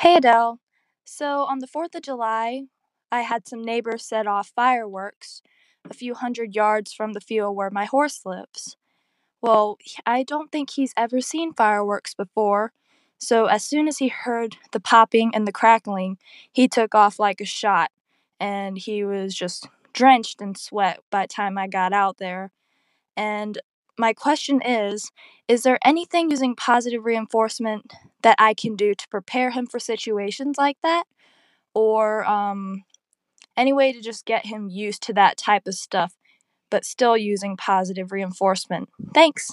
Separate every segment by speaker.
Speaker 1: Hey Adele. So on the 4th of July, I had some neighbors set off fireworks a few hundred yards from the field where my horse lives. Well, I don't think he's ever seen fireworks before, so as soon as he heard the popping and the crackling, he took off like a shot, and he was just drenched in sweat by the time I got out there. And my question is Is there anything using positive reinforcement that I can do to prepare him for situations like that? Or um, any way to just get him used to that type of stuff, but still using positive reinforcement? Thanks.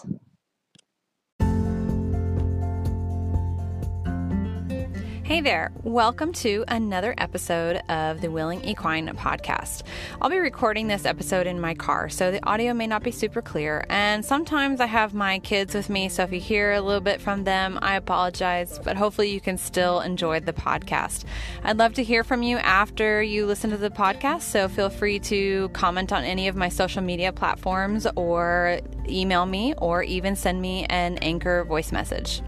Speaker 2: Hey there, welcome to another episode of the Willing Equine podcast. I'll be recording this episode in my car, so the audio may not be super clear. And sometimes I have my kids with me, so if you hear a little bit from them, I apologize, but hopefully you can still enjoy the podcast. I'd love to hear from you after you listen to the podcast, so feel free to comment on any of my social media platforms or email me or even send me an anchor voice message.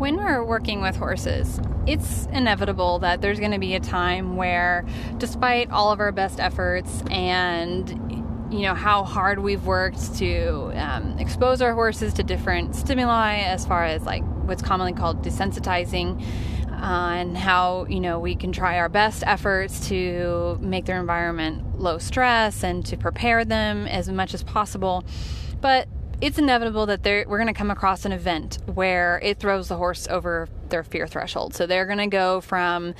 Speaker 2: When we're working with horses, it's inevitable that there's going to be a time where, despite all of our best efforts and you know how hard we've worked to um, expose our horses to different stimuli, as far as like what's commonly called desensitizing, uh, and how you know we can try our best efforts to make their environment low stress and to prepare them as much as possible, but it's inevitable that we're going to come across an event where it throws the horse over their fear threshold. So they're going to go from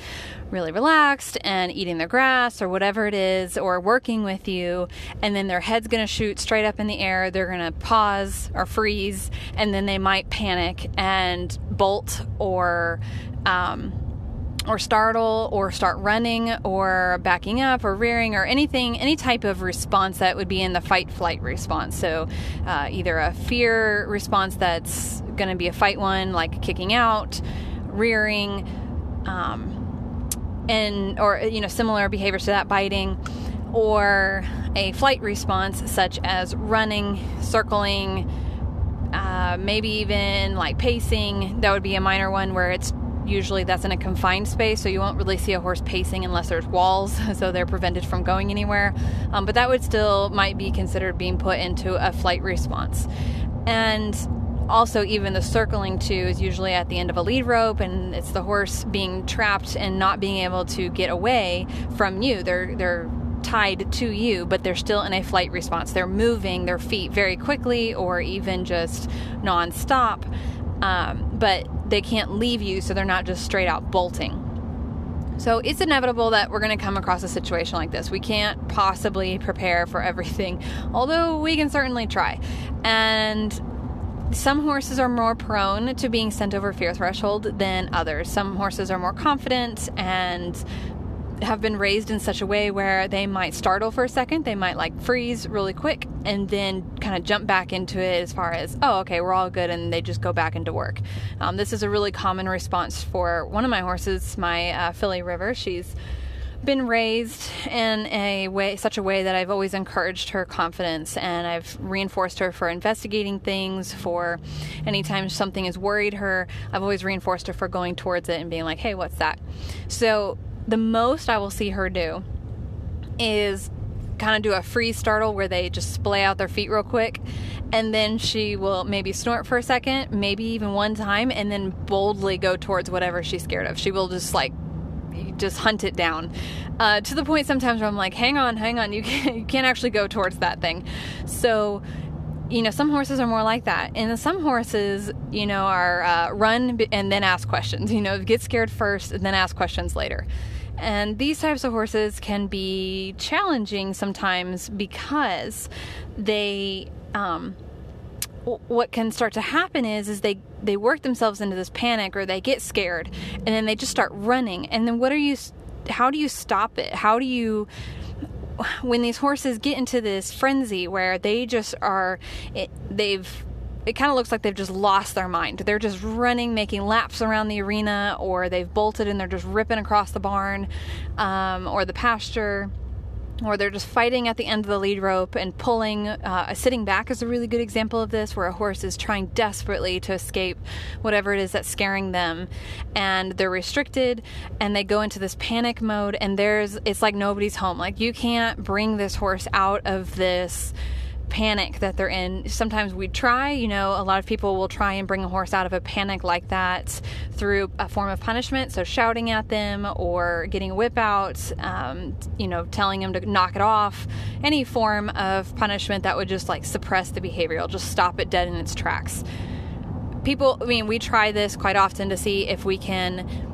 Speaker 2: really relaxed and eating their grass or whatever it is, or working with you, and then their head's going to shoot straight up in the air. They're going to pause or freeze, and then they might panic and bolt or um, or startle or start running or backing up or rearing or anything, any type of response that would be in the fight flight response. So, uh, either a fear response that's going to be a fight one, like kicking out, rearing, um, and or you know similar behaviors to that, biting, or a flight response such as running, circling. Uh, maybe even like pacing, that would be a minor one where it's usually that's in a confined space, so you won't really see a horse pacing unless there's walls, so they're prevented from going anywhere. Um, but that would still might be considered being put into a flight response. And also, even the circling too is usually at the end of a lead rope, and it's the horse being trapped and not being able to get away from you. They're they're tied to you, but they're still in a flight response. They're moving their feet very quickly or even just nonstop. Um, but they can't leave you, so they're not just straight out bolting. So it's inevitable that we're going to come across a situation like this. We can't possibly prepare for everything, although we can certainly try. And some horses are more prone to being sent over fear threshold than others. Some horses are more confident and have been raised in such a way where they might startle for a second, they might like freeze really quick, and then kind of jump back into it as far as, oh, okay, we're all good, and they just go back into work. Um, this is a really common response for one of my horses, my uh, filly River. She's been raised in a way such a way that I've always encouraged her confidence and I've reinforced her for investigating things for anytime something has worried her I've always reinforced her for going towards it and being like hey what's that so the most I will see her do is kind of do a free startle where they just splay out their feet real quick and then she will maybe snort for a second maybe even one time and then boldly go towards whatever she's scared of. She will just like just hunt it down uh, to the point sometimes where i'm like hang on hang on you can't, you can't actually go towards that thing. So you know some horses are more like that. And some horses you know are uh, run and then ask questions you know get scared first and then ask questions later. And these types of horses can be challenging sometimes because they, um, what can start to happen is is they they work themselves into this panic or they get scared and then they just start running. And then what are you how do you stop it? How do you when these horses get into this frenzy where they just are it, they've it kind of looks like they've just lost their mind. They're just running, making laps around the arena, or they've bolted and they're just ripping across the barn um, or the pasture. Or they're just fighting at the end of the lead rope and pulling. Uh, sitting back is a really good example of this, where a horse is trying desperately to escape whatever it is that's scaring them, and they're restricted, and they go into this panic mode, and there's it's like nobody's home. Like you can't bring this horse out of this panic that they're in. Sometimes we try, you know, a lot of people will try and bring a horse out of a panic like that through a form of punishment, so shouting at them or getting a whip out, um, you know, telling them to knock it off, any form of punishment that would just like suppress the behavior, just stop it dead in its tracks. People, I mean, we try this quite often to see if we can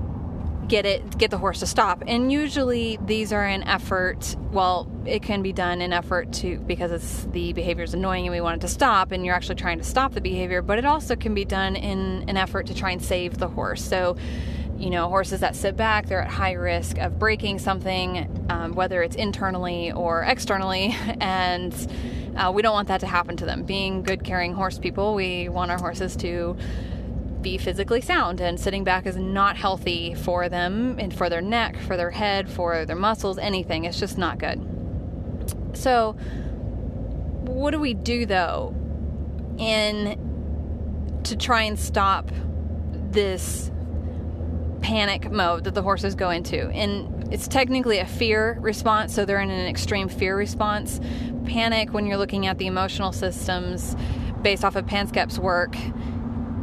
Speaker 2: get it get the horse to stop. And usually these are an effort well it can be done in effort to because it's the behavior is annoying and we want it to stop and you're actually trying to stop the behavior but it also can be done in an effort to try and save the horse. So you know horses that sit back they're at high risk of breaking something um, whether it's internally or externally and uh, we don't want that to happen to them. Being good caring horse people we want our horses to be physically sound, and sitting back is not healthy for them and for their neck, for their head, for their muscles, anything. It's just not good. So, what do we do though in to try and stop this panic mode that the horses go into? And it's technically a fear response, so they're in an extreme fear response. Panic, when you're looking at the emotional systems based off of Panksepp's work,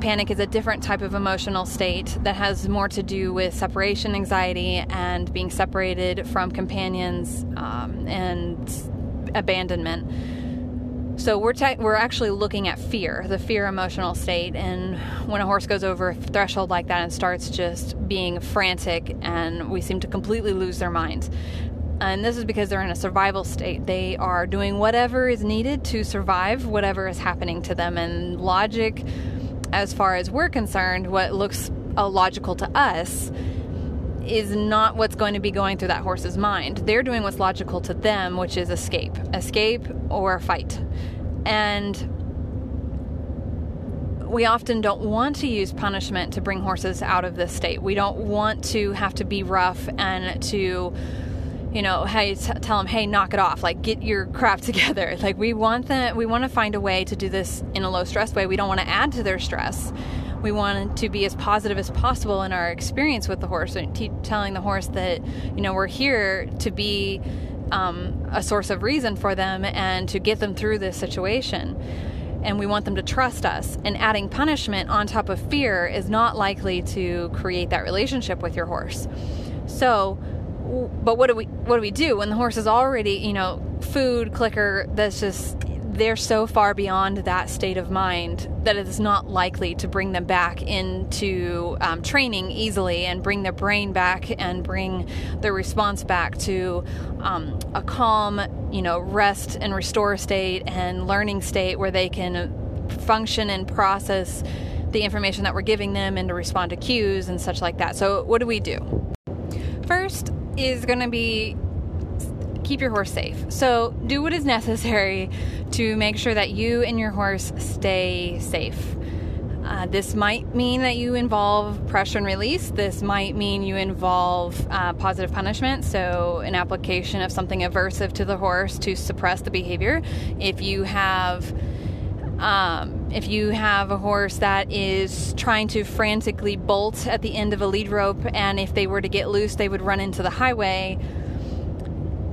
Speaker 2: panic is a different type of emotional state that has more to do with separation anxiety and being separated from companions um, and abandonment. So we're te- we're actually looking at fear, the fear emotional state, and when a horse goes over a threshold like that and starts just being frantic, and we seem to completely lose their mind. And this is because they're in a survival state. They are doing whatever is needed to survive whatever is happening to them, and logic as far as we're concerned, what looks illogical to us is not what's going to be going through that horse's mind. They're doing what's logical to them, which is escape, escape or fight. And we often don't want to use punishment to bring horses out of this state. We don't want to have to be rough and to you know, hey, t- tell them, hey, knock it off. Like, get your crap together. Like, we want that. We want to find a way to do this in a low stress way. We don't want to add to their stress. We want to be as positive as possible in our experience with the horse, and t- telling the horse that, you know, we're here to be um, a source of reason for them and to get them through this situation. And we want them to trust us. And adding punishment on top of fear is not likely to create that relationship with your horse. So, but what do we what do we do when the horse is already you know food clicker that's just they're so far beyond that state of mind that it's not likely to bring them back into um, training easily and bring their brain back and bring their response back to um, a calm, you know, rest and restore state and learning state where they can function and process the information that we're giving them and to respond to cues and such like that. So, what do we do? First, is going to be keep your horse safe. So, do what is necessary to make sure that you and your horse stay safe. Uh, this might mean that you involve pressure and release. This might mean you involve uh, positive punishment, so an application of something aversive to the horse to suppress the behavior. If you have um, if you have a horse that is trying to frantically bolt at the end of a lead rope, and if they were to get loose, they would run into the highway,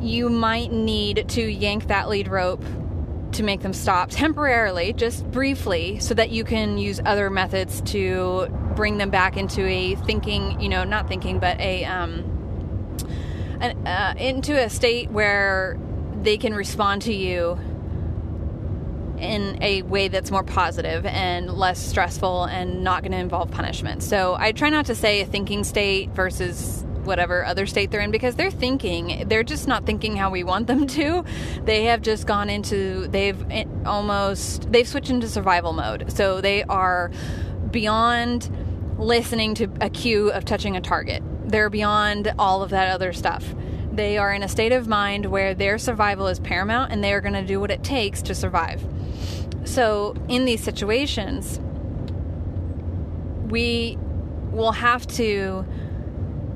Speaker 2: you might need to yank that lead rope to make them stop temporarily, just briefly, so that you can use other methods to bring them back into a thinking, you know, not thinking, but a, um, an, uh, into a state where they can respond to you in a way that's more positive and less stressful and not going to involve punishment. So I try not to say a thinking state versus whatever other state they're in because they're thinking. They're just not thinking how we want them to. They have just gone into they've almost they've switched into survival mode. So they are beyond listening to a cue of touching a target. They're beyond all of that other stuff. They are in a state of mind where their survival is paramount and they are going to do what it takes to survive so, in these situations, we will have to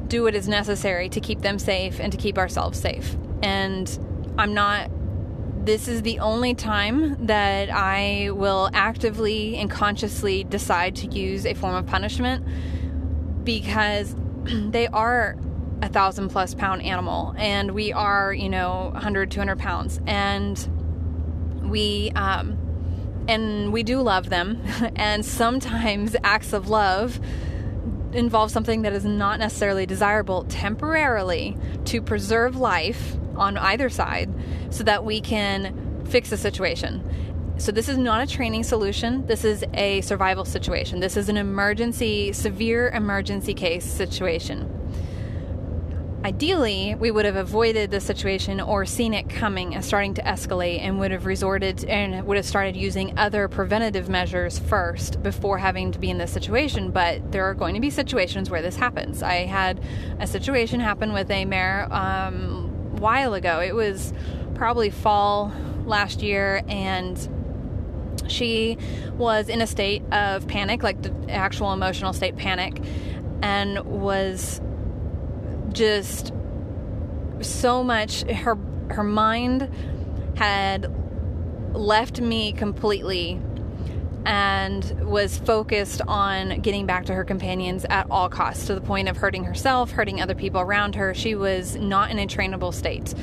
Speaker 2: do what is necessary to keep them safe and to keep ourselves safe. And I'm not this is the only time that I will actively and consciously decide to use a form of punishment because they are a thousand plus pound animal and we are, you know, 100, 200 pounds. And we, um, and we do love them. and sometimes acts of love involve something that is not necessarily desirable temporarily to preserve life on either side so that we can fix the situation. So, this is not a training solution. This is a survival situation. This is an emergency, severe emergency case situation. Ideally, we would have avoided the situation or seen it coming and starting to escalate and would have resorted and would have started using other preventative measures first before having to be in this situation. But there are going to be situations where this happens. I had a situation happen with a mare um, a while ago. It was probably fall last year and she was in a state of panic, like the actual emotional state panic, and was just so much her her mind had left me completely and was focused on getting back to her companions at all costs to the point of hurting herself, hurting other people around her. She was not in a trainable state.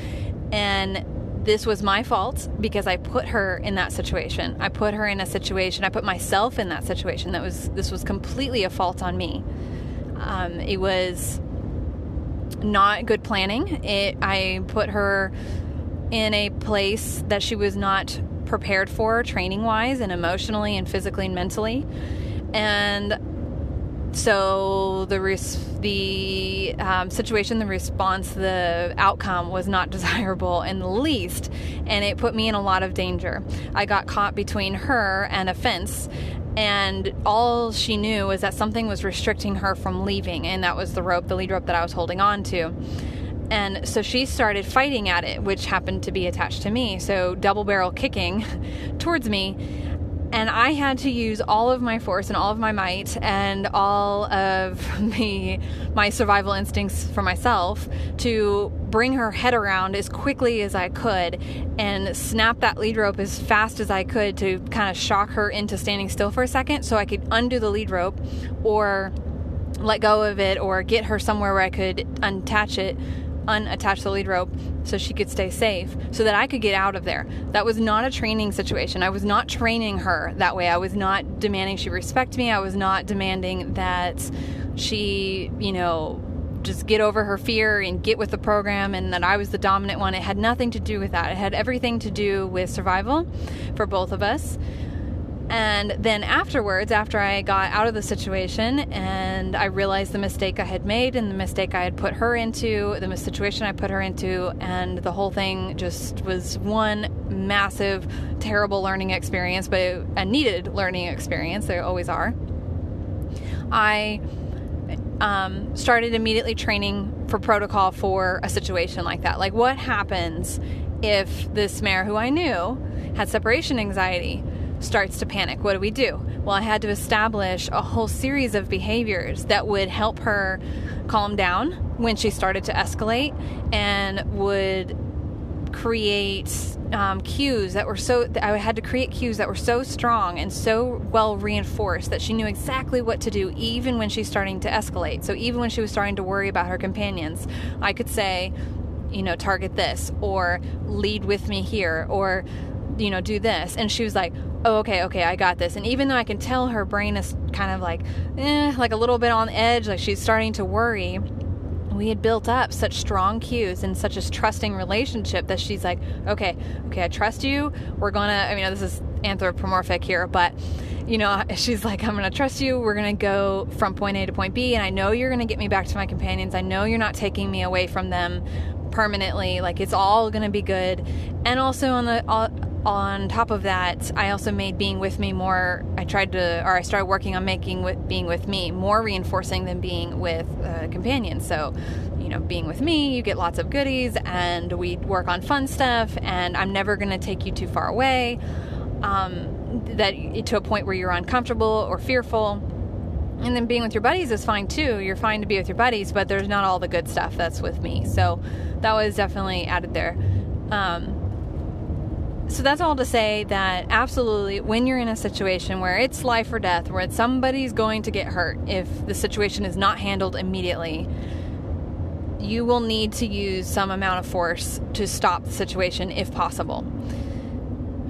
Speaker 2: And this was my fault because I put her in that situation. I put her in a situation, I put myself in that situation. That was this was completely a fault on me. Um, it was not good planning. It I put her in a place that she was not prepared for training wise and emotionally and physically and mentally. And so the res- the um, situation, the response, the outcome was not desirable in the least, and it put me in a lot of danger. I got caught between her and a fence, and all she knew was that something was restricting her from leaving, and that was the rope, the lead rope that I was holding on to. And so she started fighting at it, which happened to be attached to me. So double barrel kicking towards me and I had to use all of my force and all of my might and all of the my survival instincts for myself to bring her head around as quickly as I could and snap that lead rope as fast as I could to kind of shock her into standing still for a second so I could undo the lead rope or let go of it or get her somewhere where I could unattach it unattach the lead rope so she could stay safe so that I could get out of there. That was not a training situation. I was not training her that way. I was not demanding she respect me. I was not demanding that she, you know, just get over her fear and get with the program and that I was the dominant one. It had nothing to do with that. It had everything to do with survival for both of us. And then afterwards, after I got out of the situation and I realized the mistake I had made and the mistake I had put her into, the situation I put her into, and the whole thing just was one massive, terrible learning experience, but a needed learning experience. They always are. I um, started immediately training for protocol for a situation like that. Like, what happens if this mare who I knew had separation anxiety? Starts to panic. What do we do? Well, I had to establish a whole series of behaviors that would help her calm down when she started to escalate and would create um, cues that were so I had to create cues that were so strong and so well reinforced that she knew exactly what to do even when she's starting to escalate. So even when she was starting to worry about her companions, I could say, you know, target this or lead with me here or you know, do this. And she was like, oh, okay, okay, I got this. And even though I can tell her brain is kind of like, eh, like a little bit on edge, like she's starting to worry, we had built up such strong cues and such a trusting relationship that she's like, okay, okay, I trust you. We're gonna, I mean, this is anthropomorphic here, but you know, she's like, I'm gonna trust you. We're gonna go from point A to point B, and I know you're gonna get me back to my companions. I know you're not taking me away from them permanently. Like it's all gonna be good. And also on the on top of that, I also made being with me more. I tried to, or I started working on making with, being with me more reinforcing than being with a companion. So, you know, being with me, you get lots of goodies, and we work on fun stuff. And I'm never going to take you too far away. Um, that to a point where you're uncomfortable or fearful. And then being with your buddies is fine too. You're fine to be with your buddies, but there's not all the good stuff that's with me. So that was definitely added there. Um, so that's all to say that absolutely, when you're in a situation where it's life or death, where somebody's going to get hurt if the situation is not handled immediately, you will need to use some amount of force to stop the situation if possible.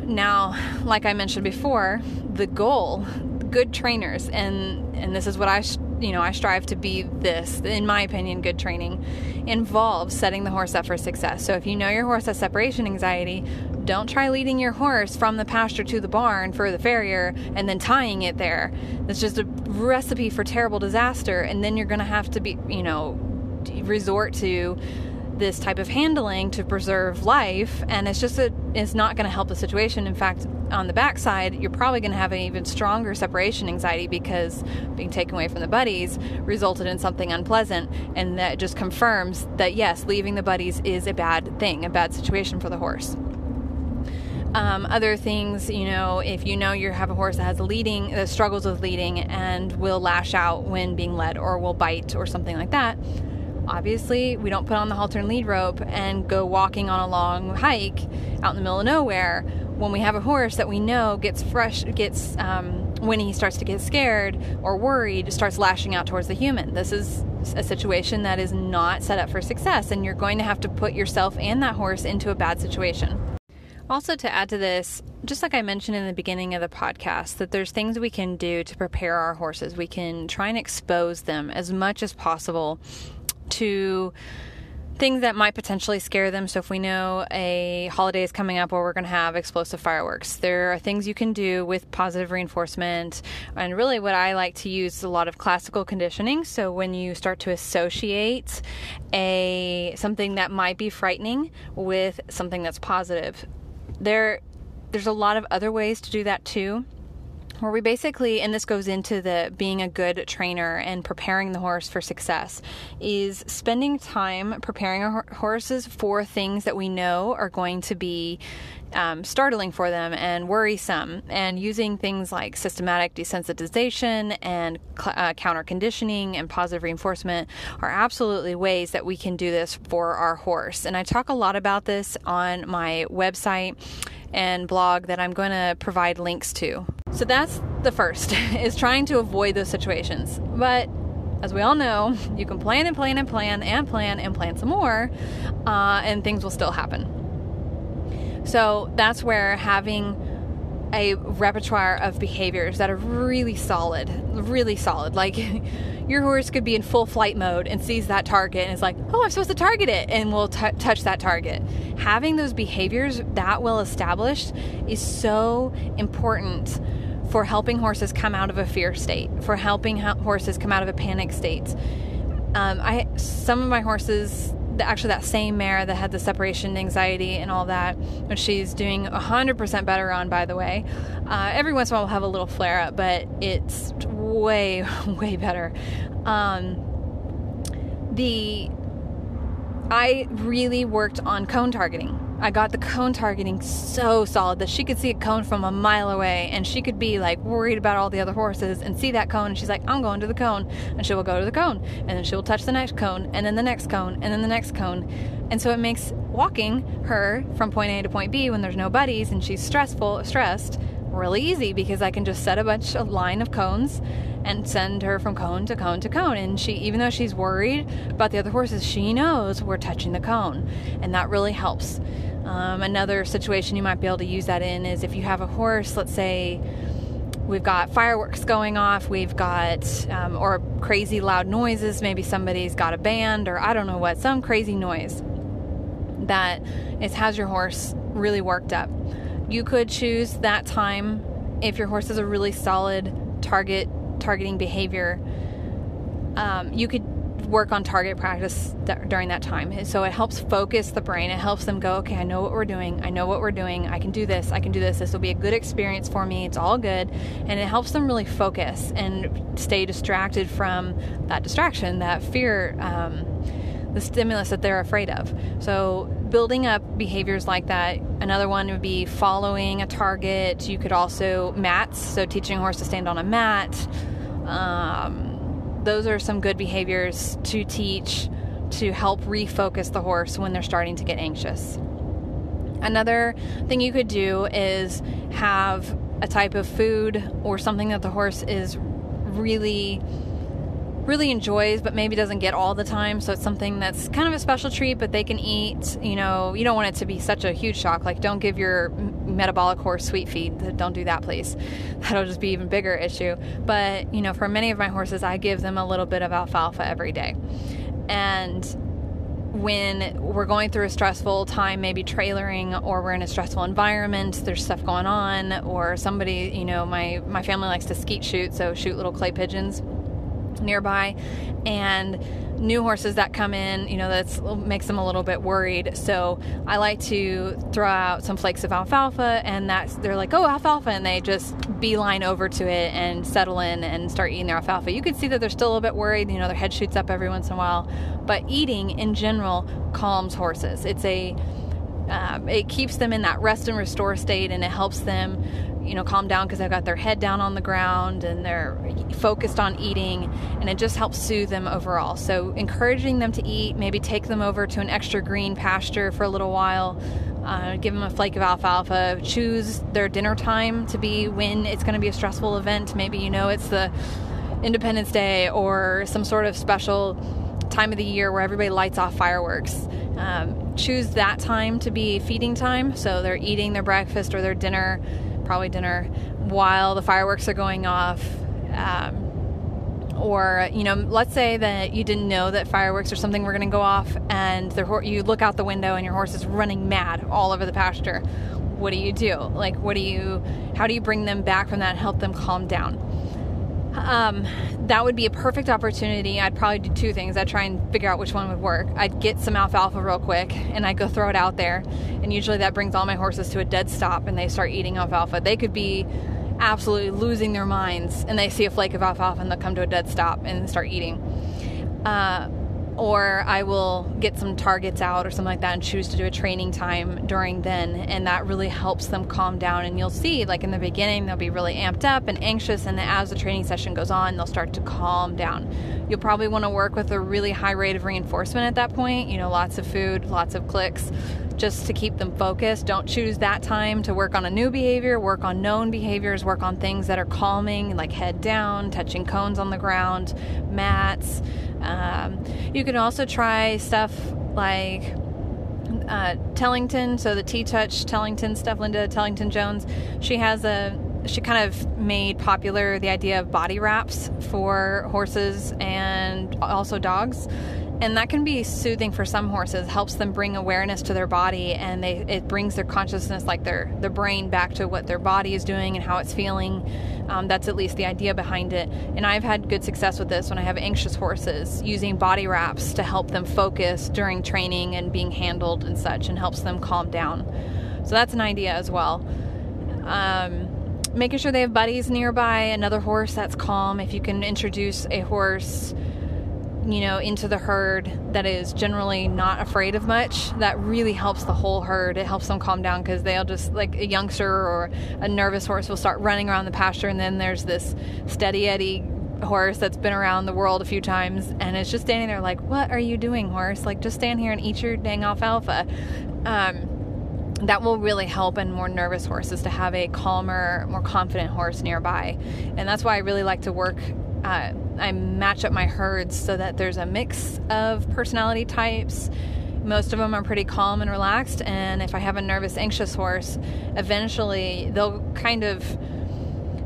Speaker 2: Now, like I mentioned before, the goal, good trainers, and and this is what I you know I strive to be. This, in my opinion, good training involves setting the horse up for success. So if you know your horse has separation anxiety, don't try leading your horse from the pasture to the barn for the farrier and then tying it there. That's just a recipe for terrible disaster. And then you're going to have to be, you know, resort to this type of handling to preserve life and it's just a, it's not going to help the situation in fact on the backside you're probably going to have an even stronger separation anxiety because being taken away from the buddies resulted in something unpleasant and that just confirms that yes leaving the buddies is a bad thing a bad situation for the horse um, other things, you know, if you know you have a horse that has leading, that struggles with leading and will lash out when being led or will bite or something like that, obviously we don't put on the halter and lead rope and go walking on a long hike out in the middle of nowhere when we have a horse that we know gets fresh gets um, when he starts to get scared or worried starts lashing out towards the human. This is a situation that is not set up for success and you're going to have to put yourself and that horse into a bad situation also, to add to this, just like I mentioned in the beginning of the podcast, that there's things we can do to prepare our horses. We can try and expose them as much as possible to things that might potentially scare them. So, if we know a holiday is coming up where we're going to have explosive fireworks, there are things you can do with positive reinforcement. And really, what I like to use is a lot of classical conditioning. So, when you start to associate a something that might be frightening with something that's positive, there, there's a lot of other ways to do that too where we basically, and this goes into the being a good trainer and preparing the horse for success, is spending time preparing our horses for things that we know are going to be um, startling for them and worrisome, and using things like systematic desensitization and uh, counter conditioning and positive reinforcement are absolutely ways that we can do this for our horse. And I talk a lot about this on my website and blog that I'm going to provide links to. So that's the first is trying to avoid those situations. But as we all know, you can plan and plan and plan and plan and plan some more, uh, and things will still happen. So that's where having a repertoire of behaviors that are really solid, really solid. Like your horse could be in full flight mode and sees that target and is like, oh, I'm supposed to target it, and will t- touch that target. Having those behaviors that well established is so important for helping horses come out of a fear state, for helping horses come out of a panic state. Um, I some of my horses actually that same mare that had the separation anxiety and all that, which she's doing 100% better on, by the way. Uh, every once in a while we'll have a little flare up, but it's way, way better. Um, the I really worked on cone targeting. I got the cone targeting so solid that she could see a cone from a mile away and she could be like worried about all the other horses and see that cone and she's like, I'm going to the cone. And she will go to the cone and then she will touch the next cone and then the next cone and then the next cone. And so it makes walking her from point A to point B when there's no buddies and she's stressful, stressed, really easy because I can just set a bunch of line of cones and send her from cone to cone to cone. And she, even though she's worried about the other horses, she knows we're touching the cone. And that really helps. Um, another situation you might be able to use that in is if you have a horse, let's say we've got fireworks going off, we've got, um, or crazy loud noises, maybe somebody's got a band or I don't know what, some crazy noise that is, has your horse really worked up. You could choose that time if your horse has a really solid target targeting behavior. Um, you could work on target practice th- during that time. So it helps focus the brain. It helps them go, okay, I know what we're doing. I know what we're doing. I can do this. I can do this. This will be a good experience for me. It's all good. And it helps them really focus and stay distracted from that distraction, that fear, um, the stimulus that they're afraid of. So building up behaviors like that. Another one would be following a target. You could also mats, so teaching a horse to stand on a mat. Um, those are some good behaviors to teach to help refocus the horse when they're starting to get anxious. Another thing you could do is have a type of food or something that the horse is really really enjoys but maybe doesn't get all the time so it's something that's kind of a special treat but they can eat you know you don't want it to be such a huge shock like don't give your metabolic horse sweet feed don't do that please that'll just be even bigger issue. But you know for many of my horses i give them a little bit of alfalfa every day. And when we're going through a stressful time, maybe trailering, or we're in a stressful environment, there's stuff going on, or somebody, you know, my, my family likes to skeet shoot, so shoot little clay pigeons nearby. And new horses that come in you know that makes them a little bit worried. So i like to throw out some flakes of alfalfa and that's they're like oh alfalfa and they just beeline over to it and settle in and start eating their alfalfa. You can see that they're still a little bit worried you know their head shoots up every once in a while but eating in general calms horses. It's a um, it keeps them in that rest and restore state and it helps them you know calm down because they've got their head down on the ground and they're focused on eating and it just helps soothe them overall. So encouraging them to eat maybe take them over to an extra green pasture for a little while uh, give them a flake of alfalfa choose their dinner time to be when it's going to be a stressful event. Maybe you know it's the independence day or some sort of special time of the year where everybody lights off fireworks. Um, choose that time to be feeding time. So they're eating their breakfast or their dinner probably dinner, while the fireworks are going off. Um, or you know, let's say that you didn't know that fireworks or something were going to go off, and the, you look out the window and your horse is running mad all over the pasture. What do you do? Like, what do you? How do you bring them back from that and help them calm down? Um, that would be a perfect opportunity. I'd probably do two things. I'd try and figure out which one would work. I'd get some alfalfa real quick and I'd go throw it out there. And usually that brings all my horses to a dead stop and they start eating alfalfa. They could be absolutely losing their minds and they see a flake of alfalfa and they'll come to a dead stop and start eating. Uh, or I will get some targets out or something like that and choose to do a training time during then. And that really helps them calm down. And you'll see, like in the beginning, they'll be really amped up and anxious. And then as the training session goes on, they'll start to calm down. You'll probably want to work with a really high rate of reinforcement at that point, you know, lots of food, lots of clicks, just to keep them focused. Don't choose that time to work on a new behavior, work on known behaviors, work on things that are calming, like head down, touching cones on the ground, mats. Um, you can also try stuff like uh, Tellington, so the T Touch Tellington stuff, Linda Tellington Jones. She has a she kind of made popular the idea of body wraps for horses and also dogs and that can be soothing for some horses helps them bring awareness to their body and they it brings their consciousness like their their brain back to what their body is doing and how it's feeling um, that's at least the idea behind it. And i've had good success with this when i have anxious horses using body wraps to help them focus during training and being handled and such and helps them calm down. So that's an idea as well. Um, making sure they have buddies nearby another horse that's calm. If you can introduce a horse you know, into the herd that is generally not afraid of much, that really helps the whole herd. It helps them calm down because they'll just, like a youngster or a nervous horse will start running around the pasture, and then there's this steady Eddie horse that's been around the world a few times and it's just standing there like, What are you doing, horse? Like, just stand here and eat your dang alfalfa. Um, that will really help in more nervous horses to have a calmer, more confident horse nearby. And that's why I really like to work uh, I match up my herds so that there's a mix of personality types. Most of them are pretty calm and relaxed, and if I have a nervous, anxious horse, eventually they'll kind of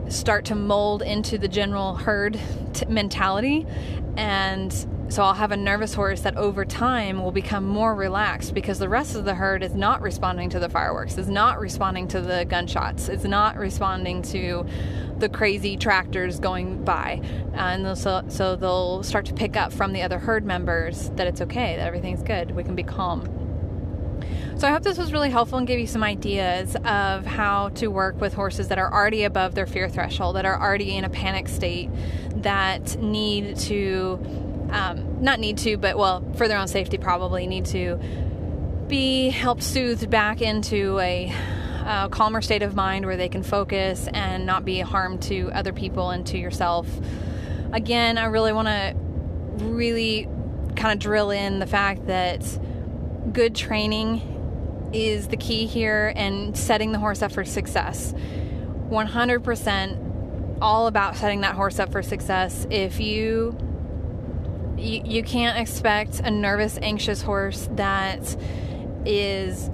Speaker 2: start to mold into the general herd t- mentality and so I'll have a nervous horse that over time will become more relaxed because the rest of the herd is not responding to the fireworks, is not responding to the gunshots, is not responding to the crazy tractors going by. And so, so they'll start to pick up from the other herd members that it's okay, that everything's good, we can be calm. So I hope this was really helpful and gave you some ideas of how to work with horses that are already above their fear threshold, that are already in a panic state, that need to um, not need to, but well, for their own safety, probably need to be helped soothed back into a, a calmer state of mind where they can focus and not be harm to other people and to yourself. Again, I really want to really kind of drill in the fact that good training is the key here and setting the horse up for success. 100% all about setting that horse up for success. If you you, you can't expect a nervous, anxious horse that is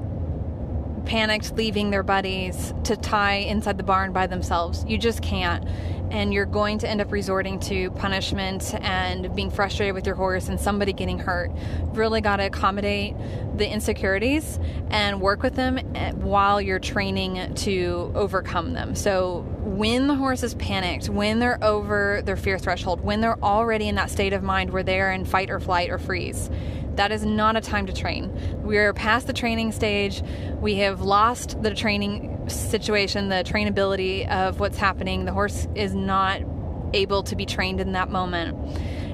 Speaker 2: panicked leaving their buddies to tie inside the barn by themselves. You just can't. And you're going to end up resorting to punishment and being frustrated with your horse and somebody getting hurt. Really got to accommodate the insecurities and work with them eh, while you're training to overcome them. So, when the horse is panicked, when they're over their fear threshold, when they're already in that state of mind where they're in fight or flight or freeze, that is not a time to train. We're past the training stage. We have lost the training situation, the trainability of what's happening. The horse is not able to be trained in that moment.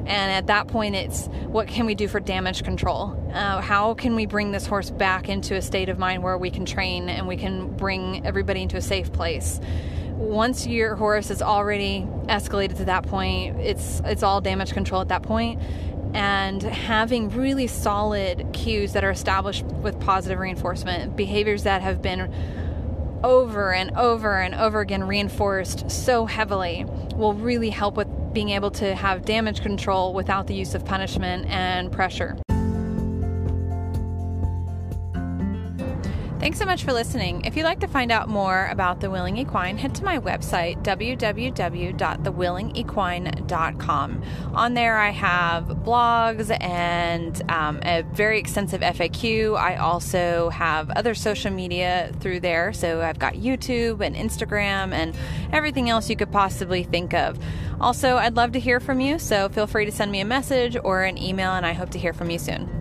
Speaker 2: And at that point, it's what can we do for damage control? Uh, how can we bring this horse back into a state of mind where we can train and we can bring everybody into a safe place? Once your horse is already escalated to that point, it's it's all damage control at that point and having really solid cues that are established with positive reinforcement, behaviors that have been over and over and over again reinforced so heavily will really help with being able to have damage control without the use of punishment and pressure. Thanks so much for listening. If you'd like to find out more about The Willing Equine, head to my website, www.thewillingequine.com. On there, I have blogs and um, a very extensive FAQ. I also have other social media through there. So I've got YouTube and Instagram and everything else you could possibly think of. Also, I'd love to hear from you, so feel free to send me a message or an email, and I hope to hear from you soon.